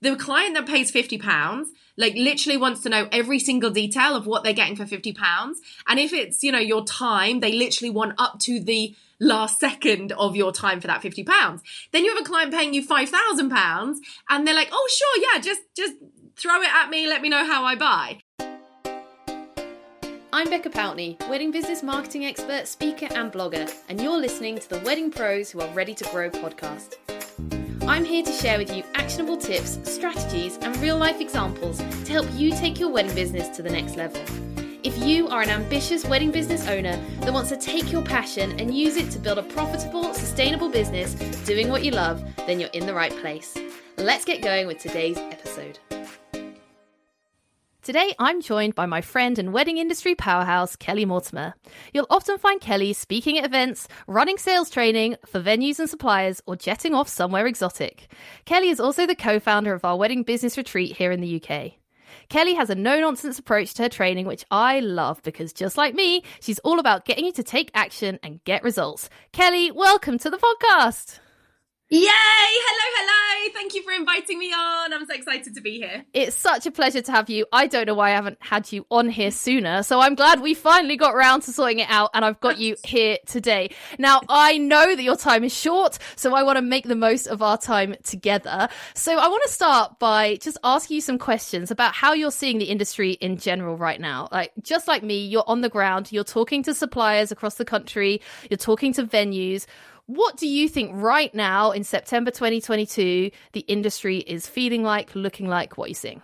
the client that pays 50 pounds like literally wants to know every single detail of what they're getting for 50 pounds. And if it's you know your time they literally want up to the last second of your time for that 50 pounds. Then you have a client paying you 5000 pounds and they're like oh sure yeah just just throw it at me let me know how i buy. I'm Becca Pountney, wedding business marketing expert, speaker, and blogger, and you're listening to the Wedding Pros Who Are Ready to Grow podcast. I'm here to share with you actionable tips, strategies, and real life examples to help you take your wedding business to the next level. If you are an ambitious wedding business owner that wants to take your passion and use it to build a profitable, sustainable business doing what you love, then you're in the right place. Let's get going with today's episode. Today, I'm joined by my friend and wedding industry powerhouse, Kelly Mortimer. You'll often find Kelly speaking at events, running sales training for venues and suppliers, or jetting off somewhere exotic. Kelly is also the co founder of our wedding business retreat here in the UK. Kelly has a no nonsense approach to her training, which I love because just like me, she's all about getting you to take action and get results. Kelly, welcome to the podcast. Yay! Hello, hello. Thank you for inviting me on. I'm so excited to be here. It's such a pleasure to have you. I don't know why I haven't had you on here sooner. So I'm glad we finally got around to sorting it out and I've got you here today. Now, I know that your time is short, so I want to make the most of our time together. So I want to start by just asking you some questions about how you're seeing the industry in general right now. Like, just like me, you're on the ground, you're talking to suppliers across the country, you're talking to venues. What do you think right now in September 2022 the industry is feeling like, looking like, what you're seeing?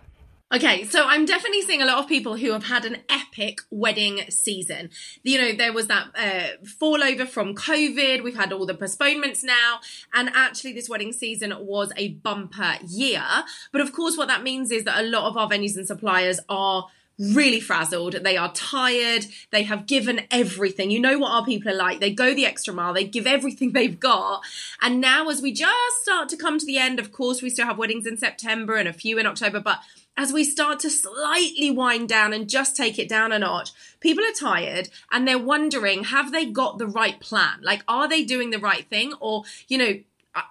Okay, so I'm definitely seeing a lot of people who have had an epic wedding season. You know, there was that uh, fall over from COVID. We've had all the postponements now. And actually, this wedding season was a bumper year. But of course, what that means is that a lot of our venues and suppliers are really frazzled. They are tired. They have given everything. You know what our people are like. They go the extra mile. They give everything they've got. And now, as we just start to come to the end, of course, we still have weddings in September and a few in October, but as we start to slightly wind down and just take it down a notch, people are tired and they're wondering, have they got the right plan? Like, are they doing the right thing? Or, you know,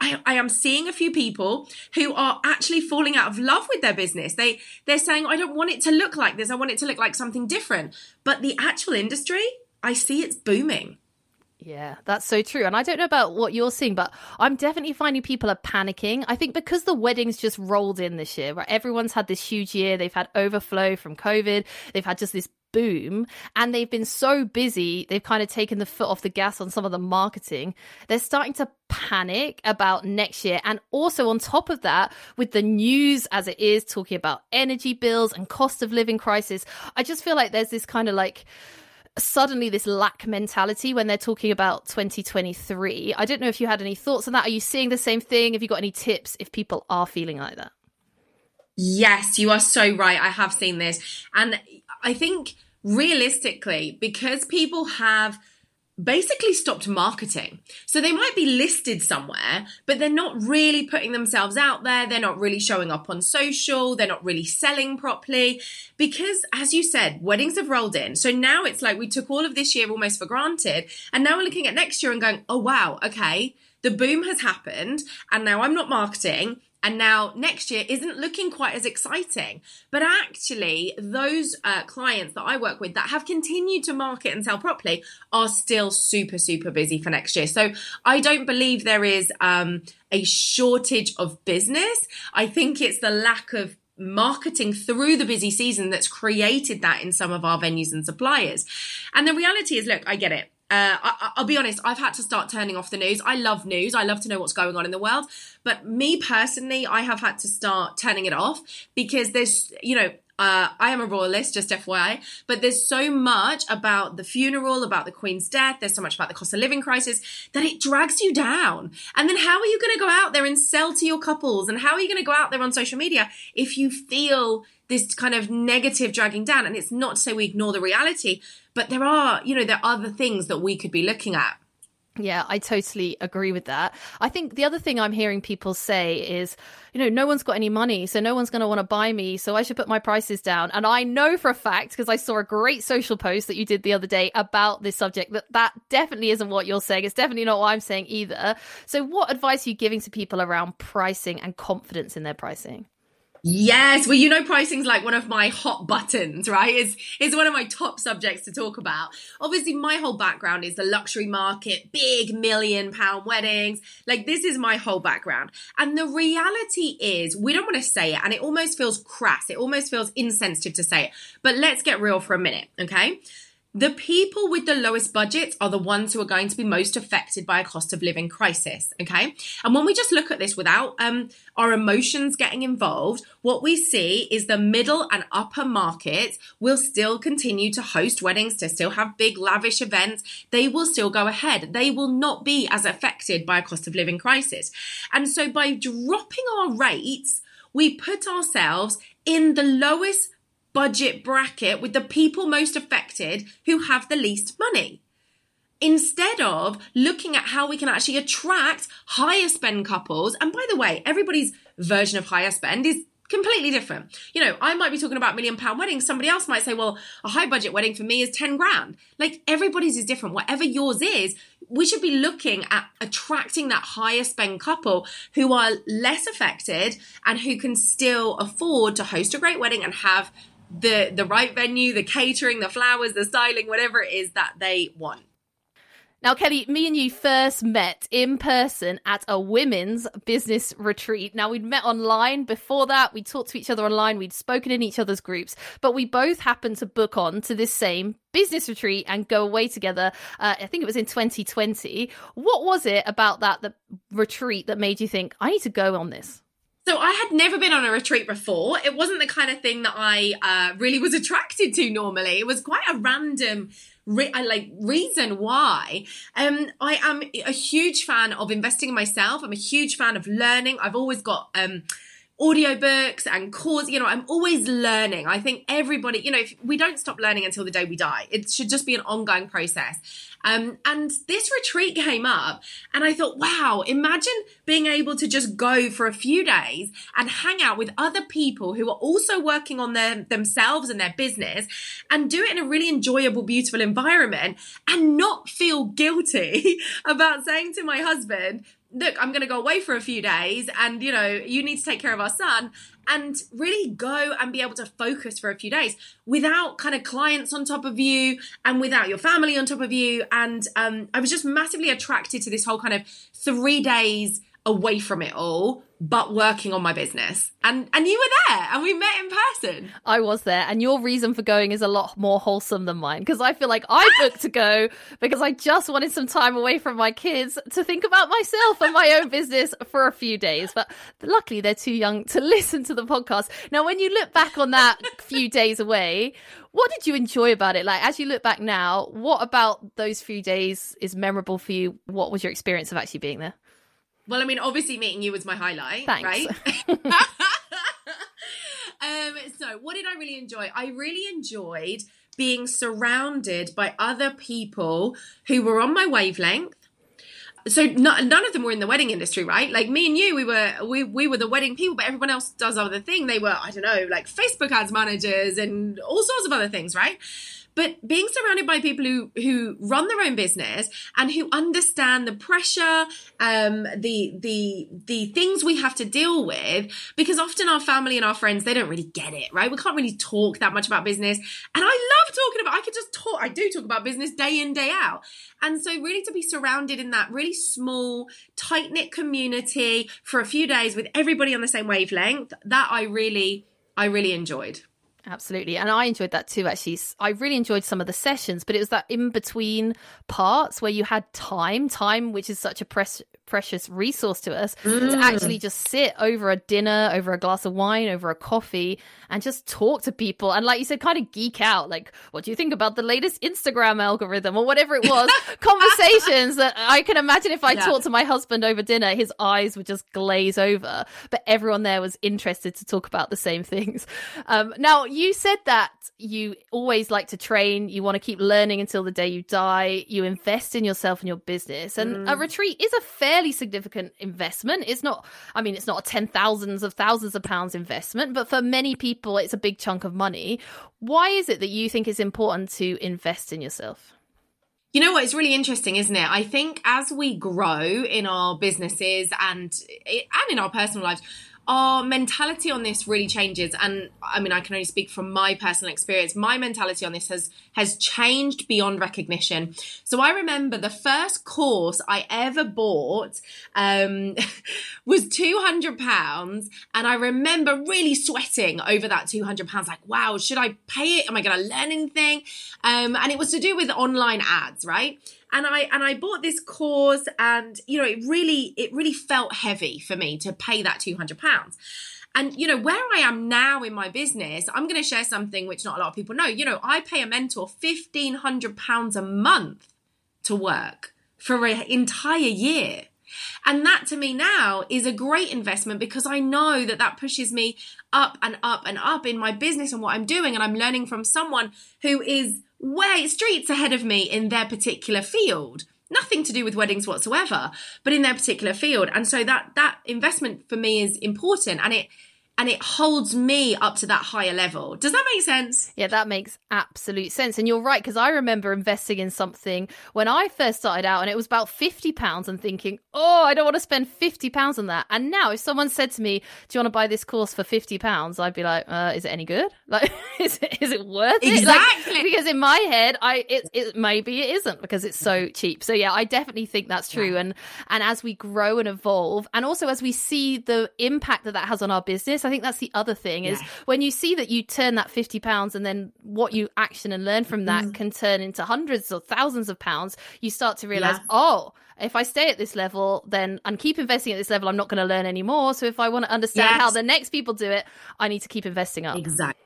I, I, am seeing a few people who are actually falling out of love with their business. They they're saying, I don't want it to look like this. I want it to look like something different. But the actual industry, I see it's booming. Yeah, that's so true. And I don't know about what you're seeing, but I'm definitely finding people are panicking. I think because the weddings just rolled in this year, right? Everyone's had this huge year. They've had overflow from COVID. They've had just this boom and they've been so busy they've kind of taken the foot off the gas on some of the marketing they're starting to panic about next year and also on top of that with the news as it is talking about energy bills and cost of living crisis i just feel like there's this kind of like suddenly this lack mentality when they're talking about 2023 i don't know if you had any thoughts on that are you seeing the same thing have you got any tips if people are feeling like that Yes, you are so right. I have seen this. And I think realistically, because people have basically stopped marketing. So they might be listed somewhere, but they're not really putting themselves out there. They're not really showing up on social. They're not really selling properly because, as you said, weddings have rolled in. So now it's like we took all of this year almost for granted. And now we're looking at next year and going, oh, wow, okay. The boom has happened and now I'm not marketing and now next year isn't looking quite as exciting. But actually, those uh, clients that I work with that have continued to market and sell properly are still super, super busy for next year. So I don't believe there is um, a shortage of business. I think it's the lack of marketing through the busy season that's created that in some of our venues and suppliers. And the reality is, look, I get it. Uh, I, will be honest, I've had to start turning off the news. I love news. I love to know what's going on in the world. But me personally, I have had to start turning it off because there's, you know, uh, I am a royalist, just FYI, but there's so much about the funeral, about the Queen's death, there's so much about the cost of living crisis that it drags you down. And then how are you going to go out there and sell to your couples? And how are you going to go out there on social media if you feel this kind of negative dragging down? And it's not to say we ignore the reality, but there are, you know, there are other things that we could be looking at. Yeah, I totally agree with that. I think the other thing I'm hearing people say is, you know, no one's got any money, so no one's going to want to buy me, so I should put my prices down. And I know for a fact, because I saw a great social post that you did the other day about this subject, that that definitely isn't what you're saying. It's definitely not what I'm saying either. So, what advice are you giving to people around pricing and confidence in their pricing? Yes, well, you know, pricing's like one of my hot buttons, right? It's, it's one of my top subjects to talk about. Obviously, my whole background is the luxury market, big million pound weddings. Like, this is my whole background. And the reality is, we don't want to say it, and it almost feels crass. It almost feels insensitive to say it. But let's get real for a minute, okay? The people with the lowest budgets are the ones who are going to be most affected by a cost of living crisis. Okay. And when we just look at this without um, our emotions getting involved, what we see is the middle and upper markets will still continue to host weddings, to still have big, lavish events. They will still go ahead. They will not be as affected by a cost of living crisis. And so by dropping our rates, we put ourselves in the lowest budget bracket with the people most affected who have the least money. Instead of looking at how we can actually attract higher spend couples. And by the way, everybody's version of higher spend is completely different. You know, I might be talking about million pound weddings. Somebody else might say, well, a high budget wedding for me is 10 grand. Like everybody's is different. Whatever yours is, we should be looking at attracting that higher spend couple who are less affected and who can still afford to host a great wedding and have the the right venue, the catering, the flowers, the styling, whatever it is that they want. Now, Kelly, me and you first met in person at a women's business retreat. Now, we'd met online before that. We talked to each other online. We'd spoken in each other's groups, but we both happened to book on to this same business retreat and go away together. Uh, I think it was in 2020. What was it about that the retreat that made you think I need to go on this? So I had never been on a retreat before. It wasn't the kind of thing that I uh, really was attracted to normally. It was quite a random re- uh, like reason why. Um, I am a huge fan of investing in myself. I'm a huge fan of learning. I've always got um audiobooks and course you know i'm always learning i think everybody you know if we don't stop learning until the day we die it should just be an ongoing process um, and this retreat came up and i thought wow imagine being able to just go for a few days and hang out with other people who are also working on their themselves and their business and do it in a really enjoyable beautiful environment and not feel guilty about saying to my husband look, I'm going to go away for a few days and, you know, you need to take care of our son and really go and be able to focus for a few days without kind of clients on top of you and without your family on top of you. And um, I was just massively attracted to this whole kind of three days away from it all but working on my business. And and you were there and we met in person. I was there and your reason for going is a lot more wholesome than mine because i feel like i booked to go because i just wanted some time away from my kids to think about myself and my own business for a few days. But luckily they're too young to listen to the podcast. Now when you look back on that few days away what did you enjoy about it? Like as you look back now what about those few days is memorable for you? What was your experience of actually being there well, I mean, obviously meeting you was my highlight, Thanks. right? um, so, what did I really enjoy? I really enjoyed being surrounded by other people who were on my wavelength. So none of them were in the wedding industry, right? Like me and you, we were we we were the wedding people, but everyone else does other thing. They were I don't know, like Facebook ads managers and all sorts of other things, right? But being surrounded by people who who run their own business and who understand the pressure um the the the things we have to deal with because often our family and our friends they don't really get it right? We can't really talk that much about business. And i love talking about i could just talk i do talk about business day in day out. And so really to be surrounded in that really small tight knit community for a few days with everybody on the same wavelength that i really i really enjoyed Absolutely. And I enjoyed that too, actually. I really enjoyed some of the sessions, but it was that in between parts where you had time, time, which is such a press, precious resource to us, mm. to actually just sit over a dinner, over a glass of wine, over a coffee, and just talk to people. And like you said, kind of geek out. Like, what do you think about the latest Instagram algorithm or whatever it was? Conversations that I can imagine if I yeah. talked to my husband over dinner, his eyes would just glaze over. But everyone there was interested to talk about the same things. Um, now, you said that you always like to train, you want to keep learning until the day you die, you invest in yourself and your business. And mm. a retreat is a fairly significant investment. It's not, I mean, it's not a ten thousands of thousands of pounds investment, but for many people, it's a big chunk of money. Why is it that you think it's important to invest in yourself? You know what? It's really interesting, isn't it? I think as we grow in our businesses and and in our personal lives, our mentality on this really changes and i mean i can only speak from my personal experience. My mentality on this has has changed beyond recognition. So i remember the first course i ever bought um, was 200 pounds and i remember really sweating over that 200 pounds like wow should i pay it? Am i going to learn anything? Um, and it was to do with online ads right and I and I bought this course and you know it really it really felt heavy for me to pay that 200 pounds. And you know where I am now in my business, I'm going to share something which not a lot of people know. You know, I pay a mentor 1500 pounds a month to work for an entire year. And that to me now is a great investment because I know that that pushes me up and up and up in my business and what I'm doing. And I'm learning from someone who is way streets ahead of me in their particular field. Nothing to do with weddings whatsoever but in their particular field. And so that that investment for me is important. And it and it holds me up to that higher level. Does that make sense? Yeah, that makes absolute sense. And you're right, because I remember investing in something when I first started out and it was about £50 and thinking, oh, I don't want to spend £50 on that. And now if someone said to me, do you want to buy this course for £50? I'd be like, uh, is it any good? Like, is it, is it worth it? Exactly. Like, because in my head, I it, it maybe it isn't because it's so cheap. So yeah, I definitely think that's true. Yeah. And, and as we grow and evolve, and also as we see the impact that that has on our business, I think that's the other thing is yeah. when you see that you turn that 50 pounds and then what you action and learn from that mm. can turn into hundreds or thousands of pounds, you start to realize, yeah. oh, if I stay at this level, then and keep investing at this level, I'm not going to learn anymore. So if I want to understand yes. how the next people do it, I need to keep investing up. Exactly.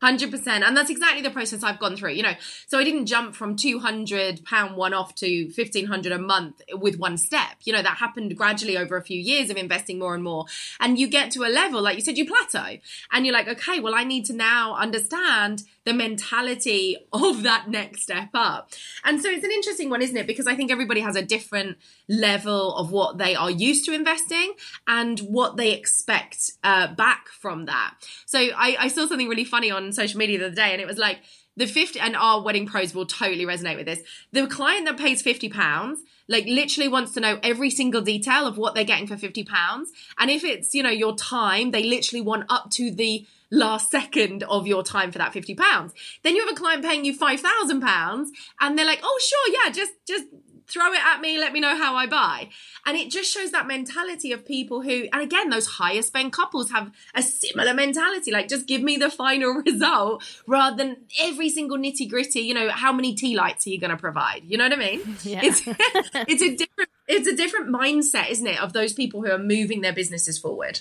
Hundred percent, and that's exactly the process I've gone through. You know, so I didn't jump from two hundred pound one off to fifteen hundred a month with one step. You know, that happened gradually over a few years of investing more and more. And you get to a level, like you said, you plateau, and you're like, okay, well, I need to now understand the mentality of that next step up. And so it's an interesting one, isn't it? Because I think everybody has a different level of what they are used to investing and what they expect uh, back from that. So I, I saw something really funny on social media the other day, and it was like, the 50 and our wedding pros will totally resonate with this. The client that pays 50 pounds like literally wants to know every single detail of what they're getting for 50 pounds. And if it's, you know, your time, they literally want up to the last second of your time for that 50 pounds. Then you have a client paying you 5,000 pounds and they're like, "Oh, sure, yeah, just just throw it at me, let me know how I buy." And it just shows that mentality of people who and again, those higher spend couples have a similar mentality, like just give me the final result rather than every single nitty-gritty, you know, how many tea lights are you going to provide? You know what I mean? Yeah. It's it's a different it's a different mindset, isn't it, of those people who are moving their businesses forward.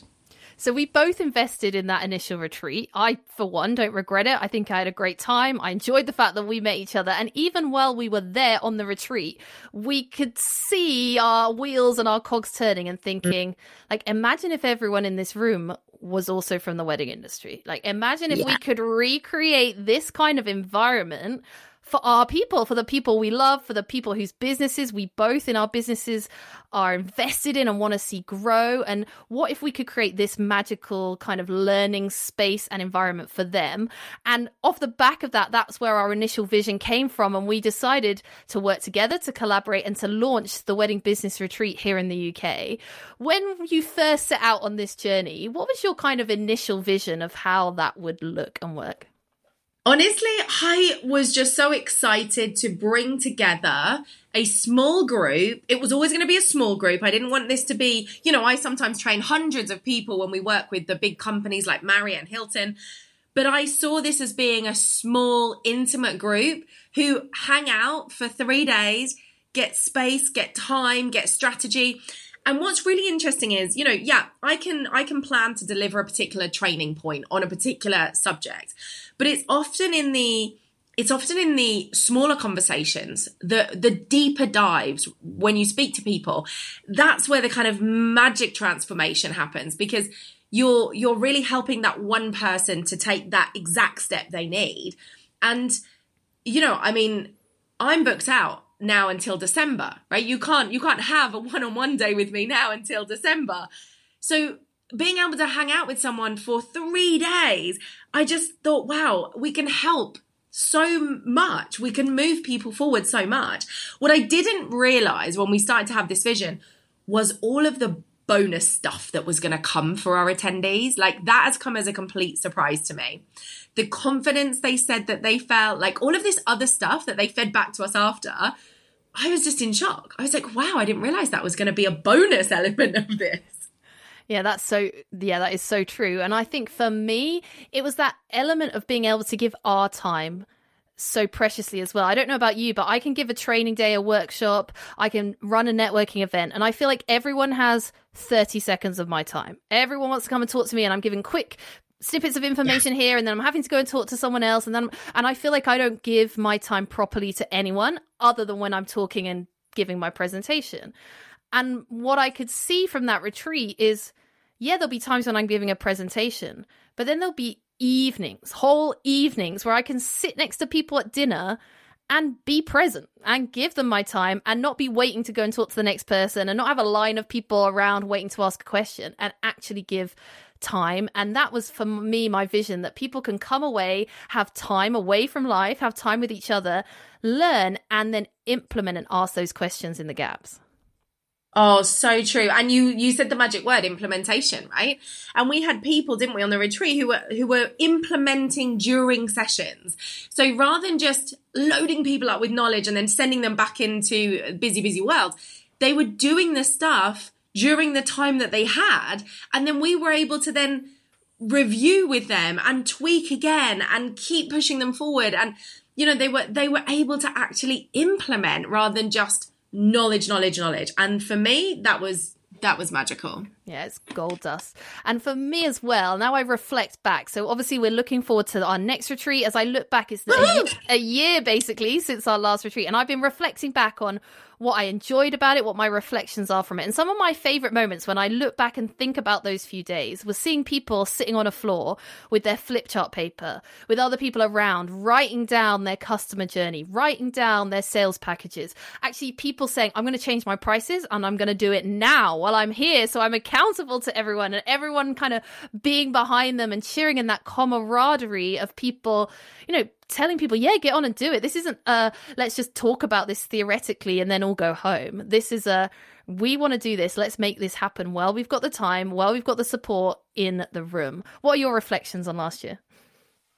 So we both invested in that initial retreat. I, for one, don't regret it. I think I had a great time. I enjoyed the fact that we met each other. And even while we were there on the retreat, we could see our wheels and our cogs turning and thinking, like, imagine if everyone in this room was also from the wedding industry. Like, imagine if yeah. we could recreate this kind of environment for our people, for the people we love, for the people whose businesses we both in our businesses are invested in and want to see grow. And what if we could create this magical kind of learning space and environment for them? And off the back of that, that's where our initial vision came from. And we decided to work together, to collaborate, and to launch the Wedding Business Retreat here in the UK. When you first set out on this journey, what was your kind of initial vision of how that would look and work? Honestly, I was just so excited to bring together a small group. It was always going to be a small group. I didn't want this to be, you know, I sometimes train hundreds of people when we work with the big companies like Marriott and Hilton. But I saw this as being a small, intimate group who hang out for three days, get space, get time, get strategy. And what's really interesting is, you know, yeah, I can I can plan to deliver a particular training point on a particular subject, but it's often in the it's often in the smaller conversations, the the deeper dives when you speak to people. That's where the kind of magic transformation happens because you're you're really helping that one person to take that exact step they need. And you know, I mean, I'm booked out now until December, right? You can't you can't have a one-on-one day with me now until December. So being able to hang out with someone for 3 days, I just thought, wow, we can help so much. We can move people forward so much. What I didn't realize when we started to have this vision was all of the bonus stuff that was going to come for our attendees. Like that has come as a complete surprise to me. The confidence they said that they felt, like all of this other stuff that they fed back to us after, I was just in shock. I was like, wow, I didn't realize that was going to be a bonus element of this. Yeah, that's so, yeah, that is so true. And I think for me, it was that element of being able to give our time so preciously as well. I don't know about you, but I can give a training day, a workshop, I can run a networking event, and I feel like everyone has 30 seconds of my time. Everyone wants to come and talk to me, and I'm giving quick snippets of information yeah. here and then I'm having to go and talk to someone else and then and I feel like I don't give my time properly to anyone other than when I'm talking and giving my presentation. And what I could see from that retreat is yeah, there'll be times when I'm giving a presentation, but then there'll be evenings, whole evenings where I can sit next to people at dinner and be present and give them my time and not be waiting to go and talk to the next person and not have a line of people around waiting to ask a question and actually give time. And that was for me my vision that people can come away, have time away from life, have time with each other, learn, and then implement and ask those questions in the gaps. Oh, so true. And you you said the magic word implementation, right? And we had people, didn't we, on the retreat who were who were implementing during sessions. So rather than just loading people up with knowledge and then sending them back into busy busy world, they were doing the stuff during the time that they had and then we were able to then review with them and tweak again and keep pushing them forward and you know they were they were able to actually implement rather than just knowledge, knowledge, knowledge. And for me, that was that was magical. Yeah, it's gold dust. And for me as well, now I reflect back. So obviously we're looking forward to our next retreat. As I look back, it's a, a year basically since our last retreat. And I've been reflecting back on what I enjoyed about it, what my reflections are from it. And some of my favorite moments when I look back and think about those few days was seeing people sitting on a floor with their flip chart paper, with other people around, writing down their customer journey, writing down their sales packages. Actually, people saying, I'm going to change my prices and I'm going to do it now while I'm here. So I'm accountable to everyone and everyone kind of being behind them and cheering in that camaraderie of people, you know, telling people, yeah, get on and do it. This isn't uh let's just talk about this theoretically and then all go home. This is a we want to do this. Let's make this happen. Well, we've got the time. Well, we've got the support in the room. What are your reflections on last year?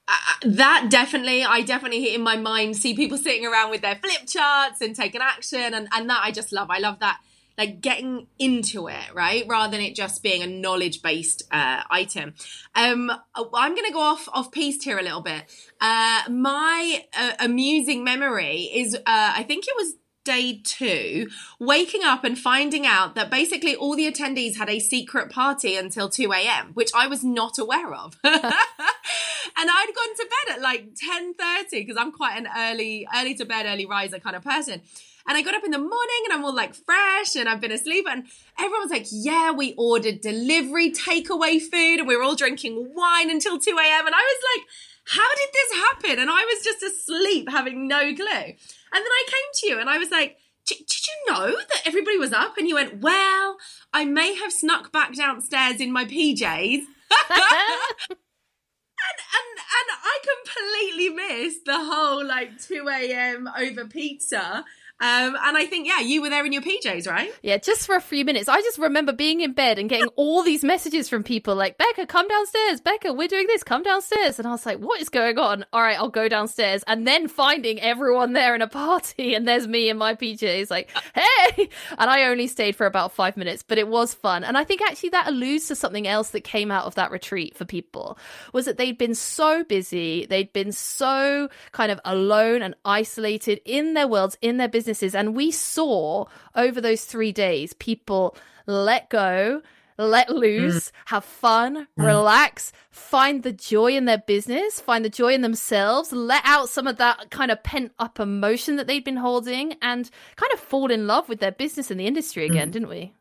Uh, that definitely, I definitely in my mind. See people sitting around with their flip charts and taking action, and and that I just love. I love that like getting into it, right? Rather than it just being a knowledge based uh, item. Um, I'm going to go off off piste here a little bit. Uh, my uh, amusing memory is, uh, I think it was day two, waking up and finding out that basically all the attendees had a secret party until 2 a.m., which I was not aware of. and I'd gone to bed at like 10.30 because I'm quite an early, early to bed, early riser kind of person. And I got up in the morning and I'm all like fresh and I've been asleep. And everyone was like, yeah, we ordered delivery, takeaway food, and we were all drinking wine until 2 a.m. And I was like, how did this happen? And I was just asleep, having no clue. And then I came to you and I was like, did you know that everybody was up? And you went, well, I may have snuck back downstairs in my PJs. and, and and I completely missed the whole like 2 a.m. over pizza um, and I think, yeah, you were there in your PJs, right? Yeah, just for a few minutes. I just remember being in bed and getting all these messages from people like, Becca, come downstairs. Becca, we're doing this. Come downstairs. And I was like, what is going on? All right, I'll go downstairs. And then finding everyone there in a party and there's me in my PJs like, hey. And I only stayed for about five minutes, but it was fun. And I think actually that alludes to something else that came out of that retreat for people was that they'd been so busy. They'd been so kind of alone and isolated in their worlds, in their business businesses. And we saw over those three days people let go, let loose, mm. have fun, mm. relax, find the joy in their business, find the joy in themselves, let out some of that kind of pent up emotion that they'd been holding, and kind of fall in love with their business and the industry again, mm. didn't we?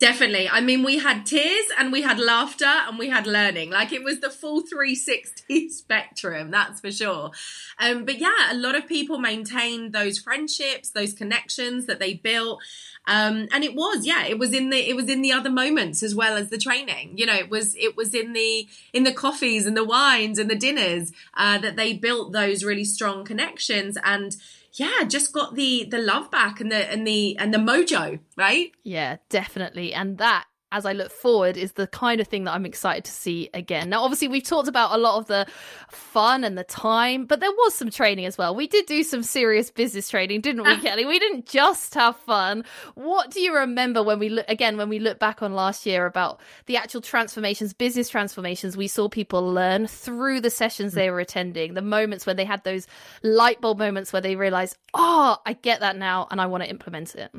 Definitely. I mean, we had tears and we had laughter and we had learning. Like it was the full 360 spectrum, that's for sure. Um, but yeah, a lot of people maintained those friendships, those connections that they built. Um, and it was, yeah, it was in the it was in the other moments as well as the training. You know, it was it was in the in the coffees and the wines and the dinners uh, that they built those really strong connections and yeah, just got the the love back and the and the and the mojo, right? Yeah, definitely. And that as I look forward is the kind of thing that I'm excited to see again. Now, obviously, we've talked about a lot of the fun and the time, but there was some training as well. We did do some serious business training, didn't we, ah. Kelly? We didn't just have fun. What do you remember when we look again when we look back on last year about the actual transformations, business transformations we saw people learn through the sessions they were attending, the moments when they had those light bulb moments where they realized, oh, I get that now and I want to implement it.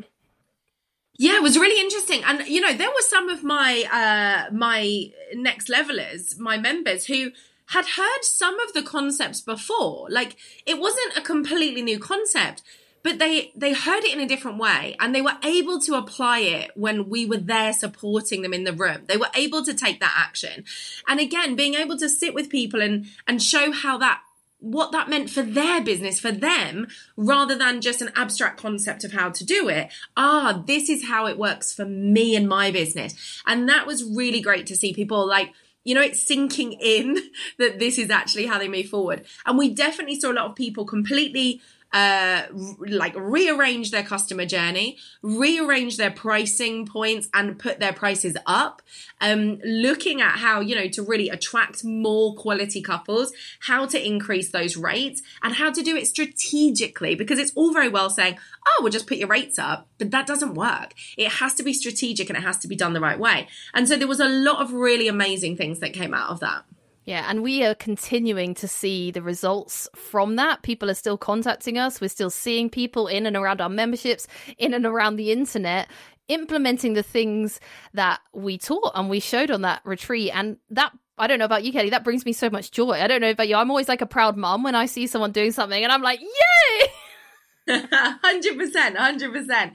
Yeah, it was really interesting. And you know, there were some of my uh my next levelers, my members who had heard some of the concepts before. Like it wasn't a completely new concept, but they they heard it in a different way and they were able to apply it when we were there supporting them in the room. They were able to take that action. And again, being able to sit with people and and show how that what that meant for their business, for them, rather than just an abstract concept of how to do it. Ah, this is how it works for me and my business. And that was really great to see people like, you know, it's sinking in that this is actually how they move forward. And we definitely saw a lot of people completely uh, like rearrange their customer journey, rearrange their pricing points and put their prices up. Um, looking at how, you know, to really attract more quality couples, how to increase those rates and how to do it strategically because it's all very well saying, oh, we'll just put your rates up, but that doesn't work. It has to be strategic and it has to be done the right way. And so there was a lot of really amazing things that came out of that. Yeah, and we are continuing to see the results from that. People are still contacting us. We're still seeing people in and around our memberships, in and around the internet, implementing the things that we taught and we showed on that retreat. And that I don't know about you, Kelly. That brings me so much joy. I don't know about you. I'm always like a proud mom when I see someone doing something and I'm like, yay! 100%, 100%.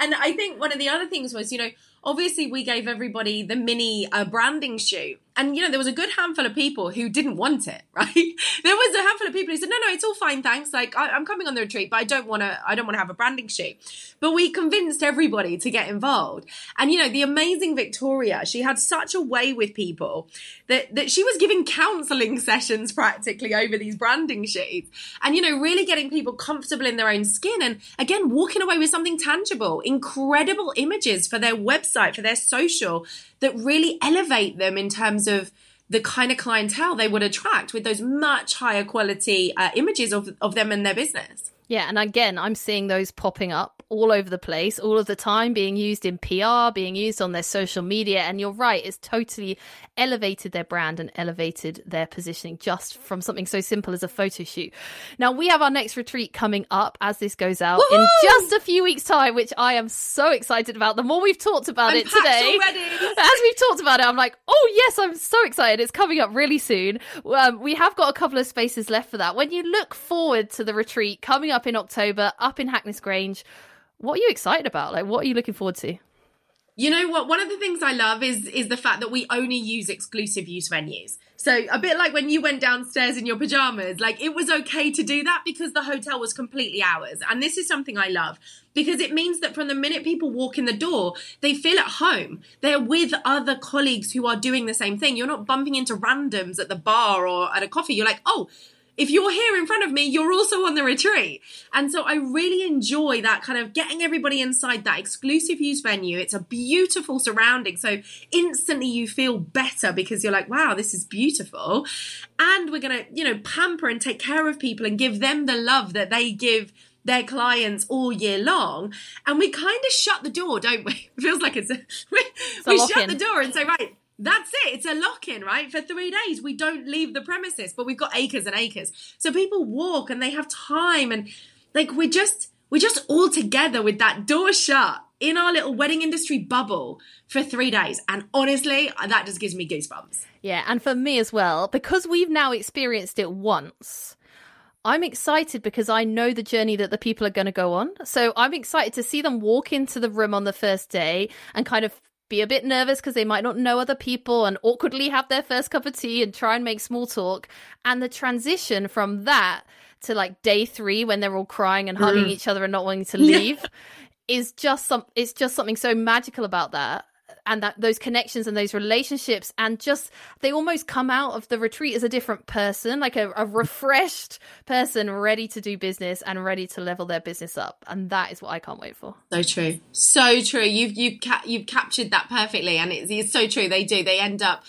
And I think one of the other things was, you know, obviously we gave everybody the mini uh, branding shoot and you know there was a good handful of people who didn't want it right? There was a handful of people who said no no it's all fine thanks. Like I, am coming on the retreat but i don't want to i don't want to have a branding shoot. But we convinced everybody to get involved. And you know the amazing victoria she had such a way with people that that she was giving counseling sessions practically over these branding sheets and you know really getting people comfortable in their own skin and again walking away with something tangible incredible images for their website website, for their social that really elevate them in terms of the kind of clientele they would attract with those much higher quality uh, images of, of them and their business. Yeah, and again, I'm seeing those popping up all over the place, all of the time, being used in PR, being used on their social media. And you're right, it's totally elevated their brand and elevated their positioning just from something so simple as a photo shoot. Now, we have our next retreat coming up as this goes out Woo-hoo! in just a few weeks' time, which I am so excited about. The more we've talked about I'm it today, as we've talked about it, I'm like, oh, yes, I'm so excited. It's coming up really soon. Um, we have got a couple of spaces left for that. When you look forward to the retreat coming up, up in October, up in Hackness Grange. What are you excited about? Like, what are you looking forward to? You know what? One of the things I love is is the fact that we only use exclusive use venues. So a bit like when you went downstairs in your pajamas, like it was okay to do that because the hotel was completely ours. And this is something I love because it means that from the minute people walk in the door, they feel at home. They're with other colleagues who are doing the same thing. You're not bumping into randoms at the bar or at a coffee. You're like, oh, if you're here in front of me, you're also on the retreat. And so I really enjoy that kind of getting everybody inside that exclusive use venue. It's a beautiful surrounding. So instantly you feel better because you're like, wow, this is beautiful. And we're going to, you know, pamper and take care of people and give them the love that they give their clients all year long. And we kind of shut the door, don't we? It feels like it's a, we, it's a we shut the door and say, right, that's it. It's a lock in, right? For three days, we don't leave the premises, but we've got acres and acres. So people walk and they have time and like we're just, we're just all together with that door shut in our little wedding industry bubble for three days. And honestly, that just gives me goosebumps. Yeah. And for me as well, because we've now experienced it once. I'm excited because I know the journey that the people are going to go on. So I'm excited to see them walk into the room on the first day and kind of be a bit nervous because they might not know other people and awkwardly have their first cup of tea and try and make small talk. And the transition from that to like day three when they're all crying and hugging mm. each other and not wanting to leave is just some it's just something so magical about that and that those connections and those relationships and just they almost come out of the retreat as a different person like a, a refreshed person ready to do business and ready to level their business up. And that is what i can't wait for. So true. So true. You've you've, ca- you've captured that perfectly and it's, it's so true. They do. They end up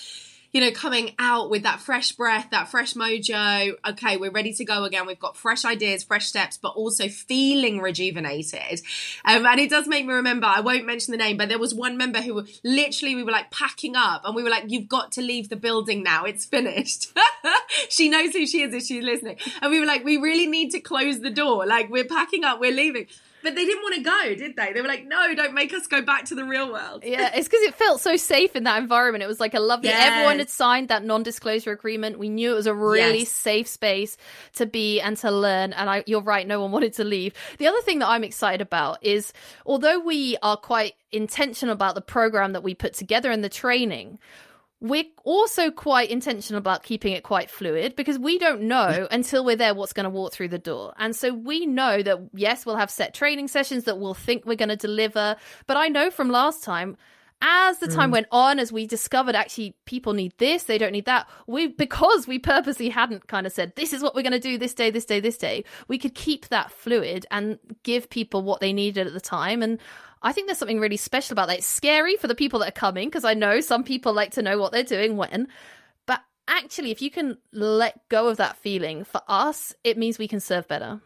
you know, coming out with that fresh breath, that fresh mojo. Okay, we're ready to go again. We've got fresh ideas, fresh steps, but also feeling rejuvenated. Um, and it does make me remember, I won't mention the name, but there was one member who literally we were like packing up and we were like, you've got to leave the building now. It's finished. she knows who she is if she's listening. And we were like, we really need to close the door. Like we're packing up, we're leaving. But they didn't want to go, did they? They were like, no, don't make us go back to the real world. Yeah, it's because it felt so safe in that environment. It was like a lovely, yes. everyone had signed that non disclosure agreement. We knew it was a really yes. safe space to be and to learn. And I, you're right, no one wanted to leave. The other thing that I'm excited about is although we are quite intentional about the program that we put together and the training, we're also quite intentional about keeping it quite fluid because we don't know until we're there what's going to walk through the door. And so we know that, yes, we'll have set training sessions that we'll think we're going to deliver. But I know from last time, as the time mm. went on, as we discovered actually people need this, they don't need that, we because we purposely hadn't kind of said, this is what we're going to do this day, this day, this day, we could keep that fluid and give people what they needed at the time. And I think there's something really special about that. It's scary for the people that are coming because I know some people like to know what they're doing when. But actually, if you can let go of that feeling, for us, it means we can serve better.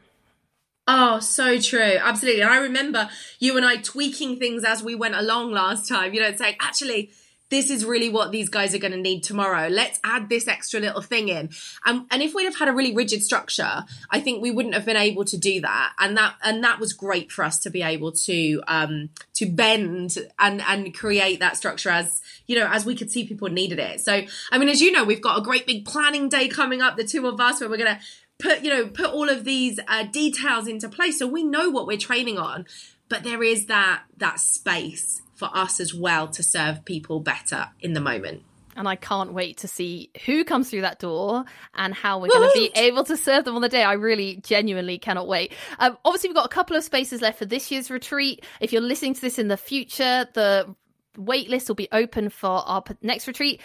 Oh, so true. Absolutely. And I remember you and I tweaking things as we went along last time, you know, saying, actually, this is really what these guys are going to need tomorrow. Let's add this extra little thing in. Um, and if we'd have had a really rigid structure, I think we wouldn't have been able to do that. And that and that was great for us to be able to um, to bend and and create that structure as you know as we could see people needed it. So I mean, as you know, we've got a great big planning day coming up. The two of us where we're going to put you know put all of these uh, details into place so we know what we're training on but there is that that space for us as well to serve people better in the moment. And I can't wait to see who comes through that door and how we're going to be able to serve them on the day. I really genuinely cannot wait. Um, obviously, we've got a couple of spaces left for this year's retreat. If you're listening to this in the future, the wait list will be open for our next retreat.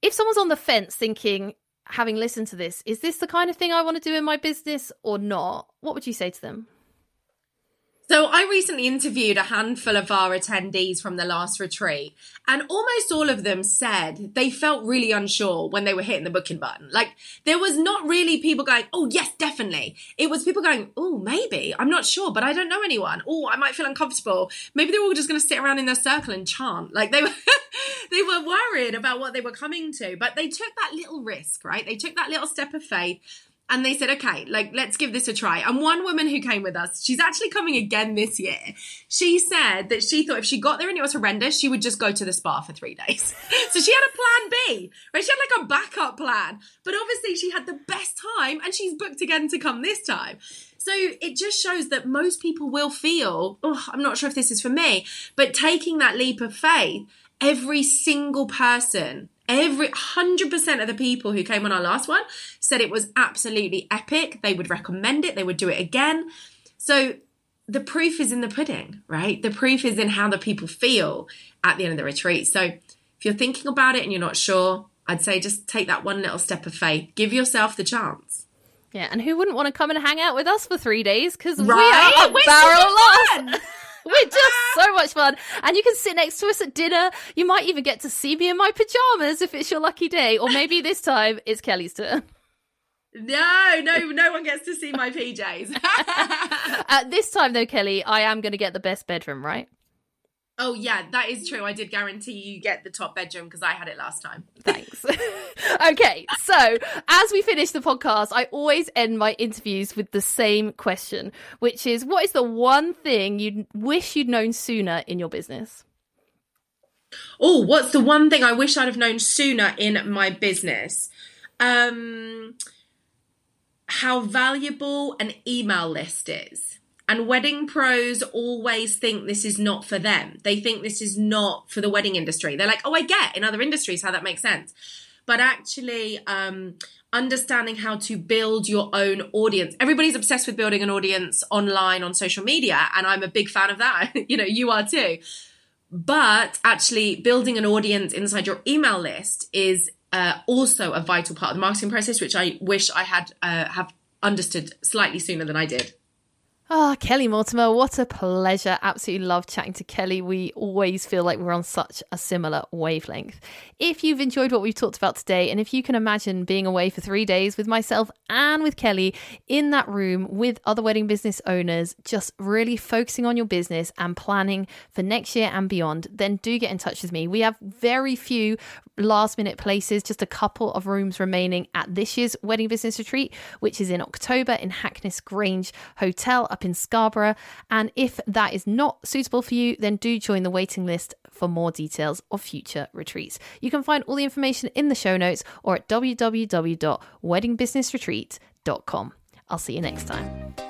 If someone's on the fence thinking, having listened to this, is this the kind of thing I want to do in my business or not? What would you say to them? So I recently interviewed a handful of our attendees from the last retreat, and almost all of them said they felt really unsure when they were hitting the booking button. Like there was not really people going, "Oh yes, definitely." It was people going, "Oh, maybe. I'm not sure, but I don't know anyone. Oh, I might feel uncomfortable. Maybe they were all just going to sit around in their circle and chant." Like they were they were worried about what they were coming to, but they took that little risk, right? They took that little step of faith and they said, okay, like, let's give this a try. And one woman who came with us, she's actually coming again this year. She said that she thought if she got there and it was horrendous, she would just go to the spa for three days. so she had a plan B, right? She had like a backup plan. But obviously she had the best time and she's booked again to come this time. So it just shows that most people will feel, oh, I'm not sure if this is for me, but taking that leap of faith, every single person Every 100% of the people who came on our last one said it was absolutely epic. They would recommend it, they would do it again. So the proof is in the pudding, right? The proof is in how the people feel at the end of the retreat. So if you're thinking about it and you're not sure, I'd say just take that one little step of faith. Give yourself the chance. Yeah, and who wouldn't want to come and hang out with us for three days? Because right? we are a barrel of We're just so much fun. And you can sit next to us at dinner. You might even get to see me in my pajamas if it's your lucky day. Or maybe this time it's Kelly's turn. No, no, no one gets to see my PJs. At this time, though, Kelly, I am going to get the best bedroom, right? Oh yeah, that is true. I did guarantee you get the top bedroom because I had it last time. Thanks. okay, so as we finish the podcast, I always end my interviews with the same question, which is what is the one thing you wish you'd known sooner in your business? Oh, what's the one thing I wish I'd have known sooner in my business? Um how valuable an email list is. And wedding pros always think this is not for them. They think this is not for the wedding industry. They're like, oh, I get in other industries how that makes sense. But actually, um, understanding how to build your own audience. Everybody's obsessed with building an audience online on social media, and I'm a big fan of that. you know, you are too. but actually, building an audience inside your email list is uh, also a vital part of the marketing process, which I wish I had uh, have understood slightly sooner than I did. Ah, oh, Kelly Mortimer, what a pleasure. Absolutely love chatting to Kelly. We always feel like we're on such a similar wavelength. If you've enjoyed what we've talked about today, and if you can imagine being away for three days with myself and with Kelly in that room with other wedding business owners, just really focusing on your business and planning for next year and beyond, then do get in touch with me. We have very few last minute places, just a couple of rooms remaining at this year's wedding business retreat, which is in October in Hackness Grange Hotel up in Scarborough. And if that is not suitable for you, then do join the waiting list for more details of future retreats. You can find all the information in the show notes or at www.weddingbusinessretreat.com. I'll see you next time.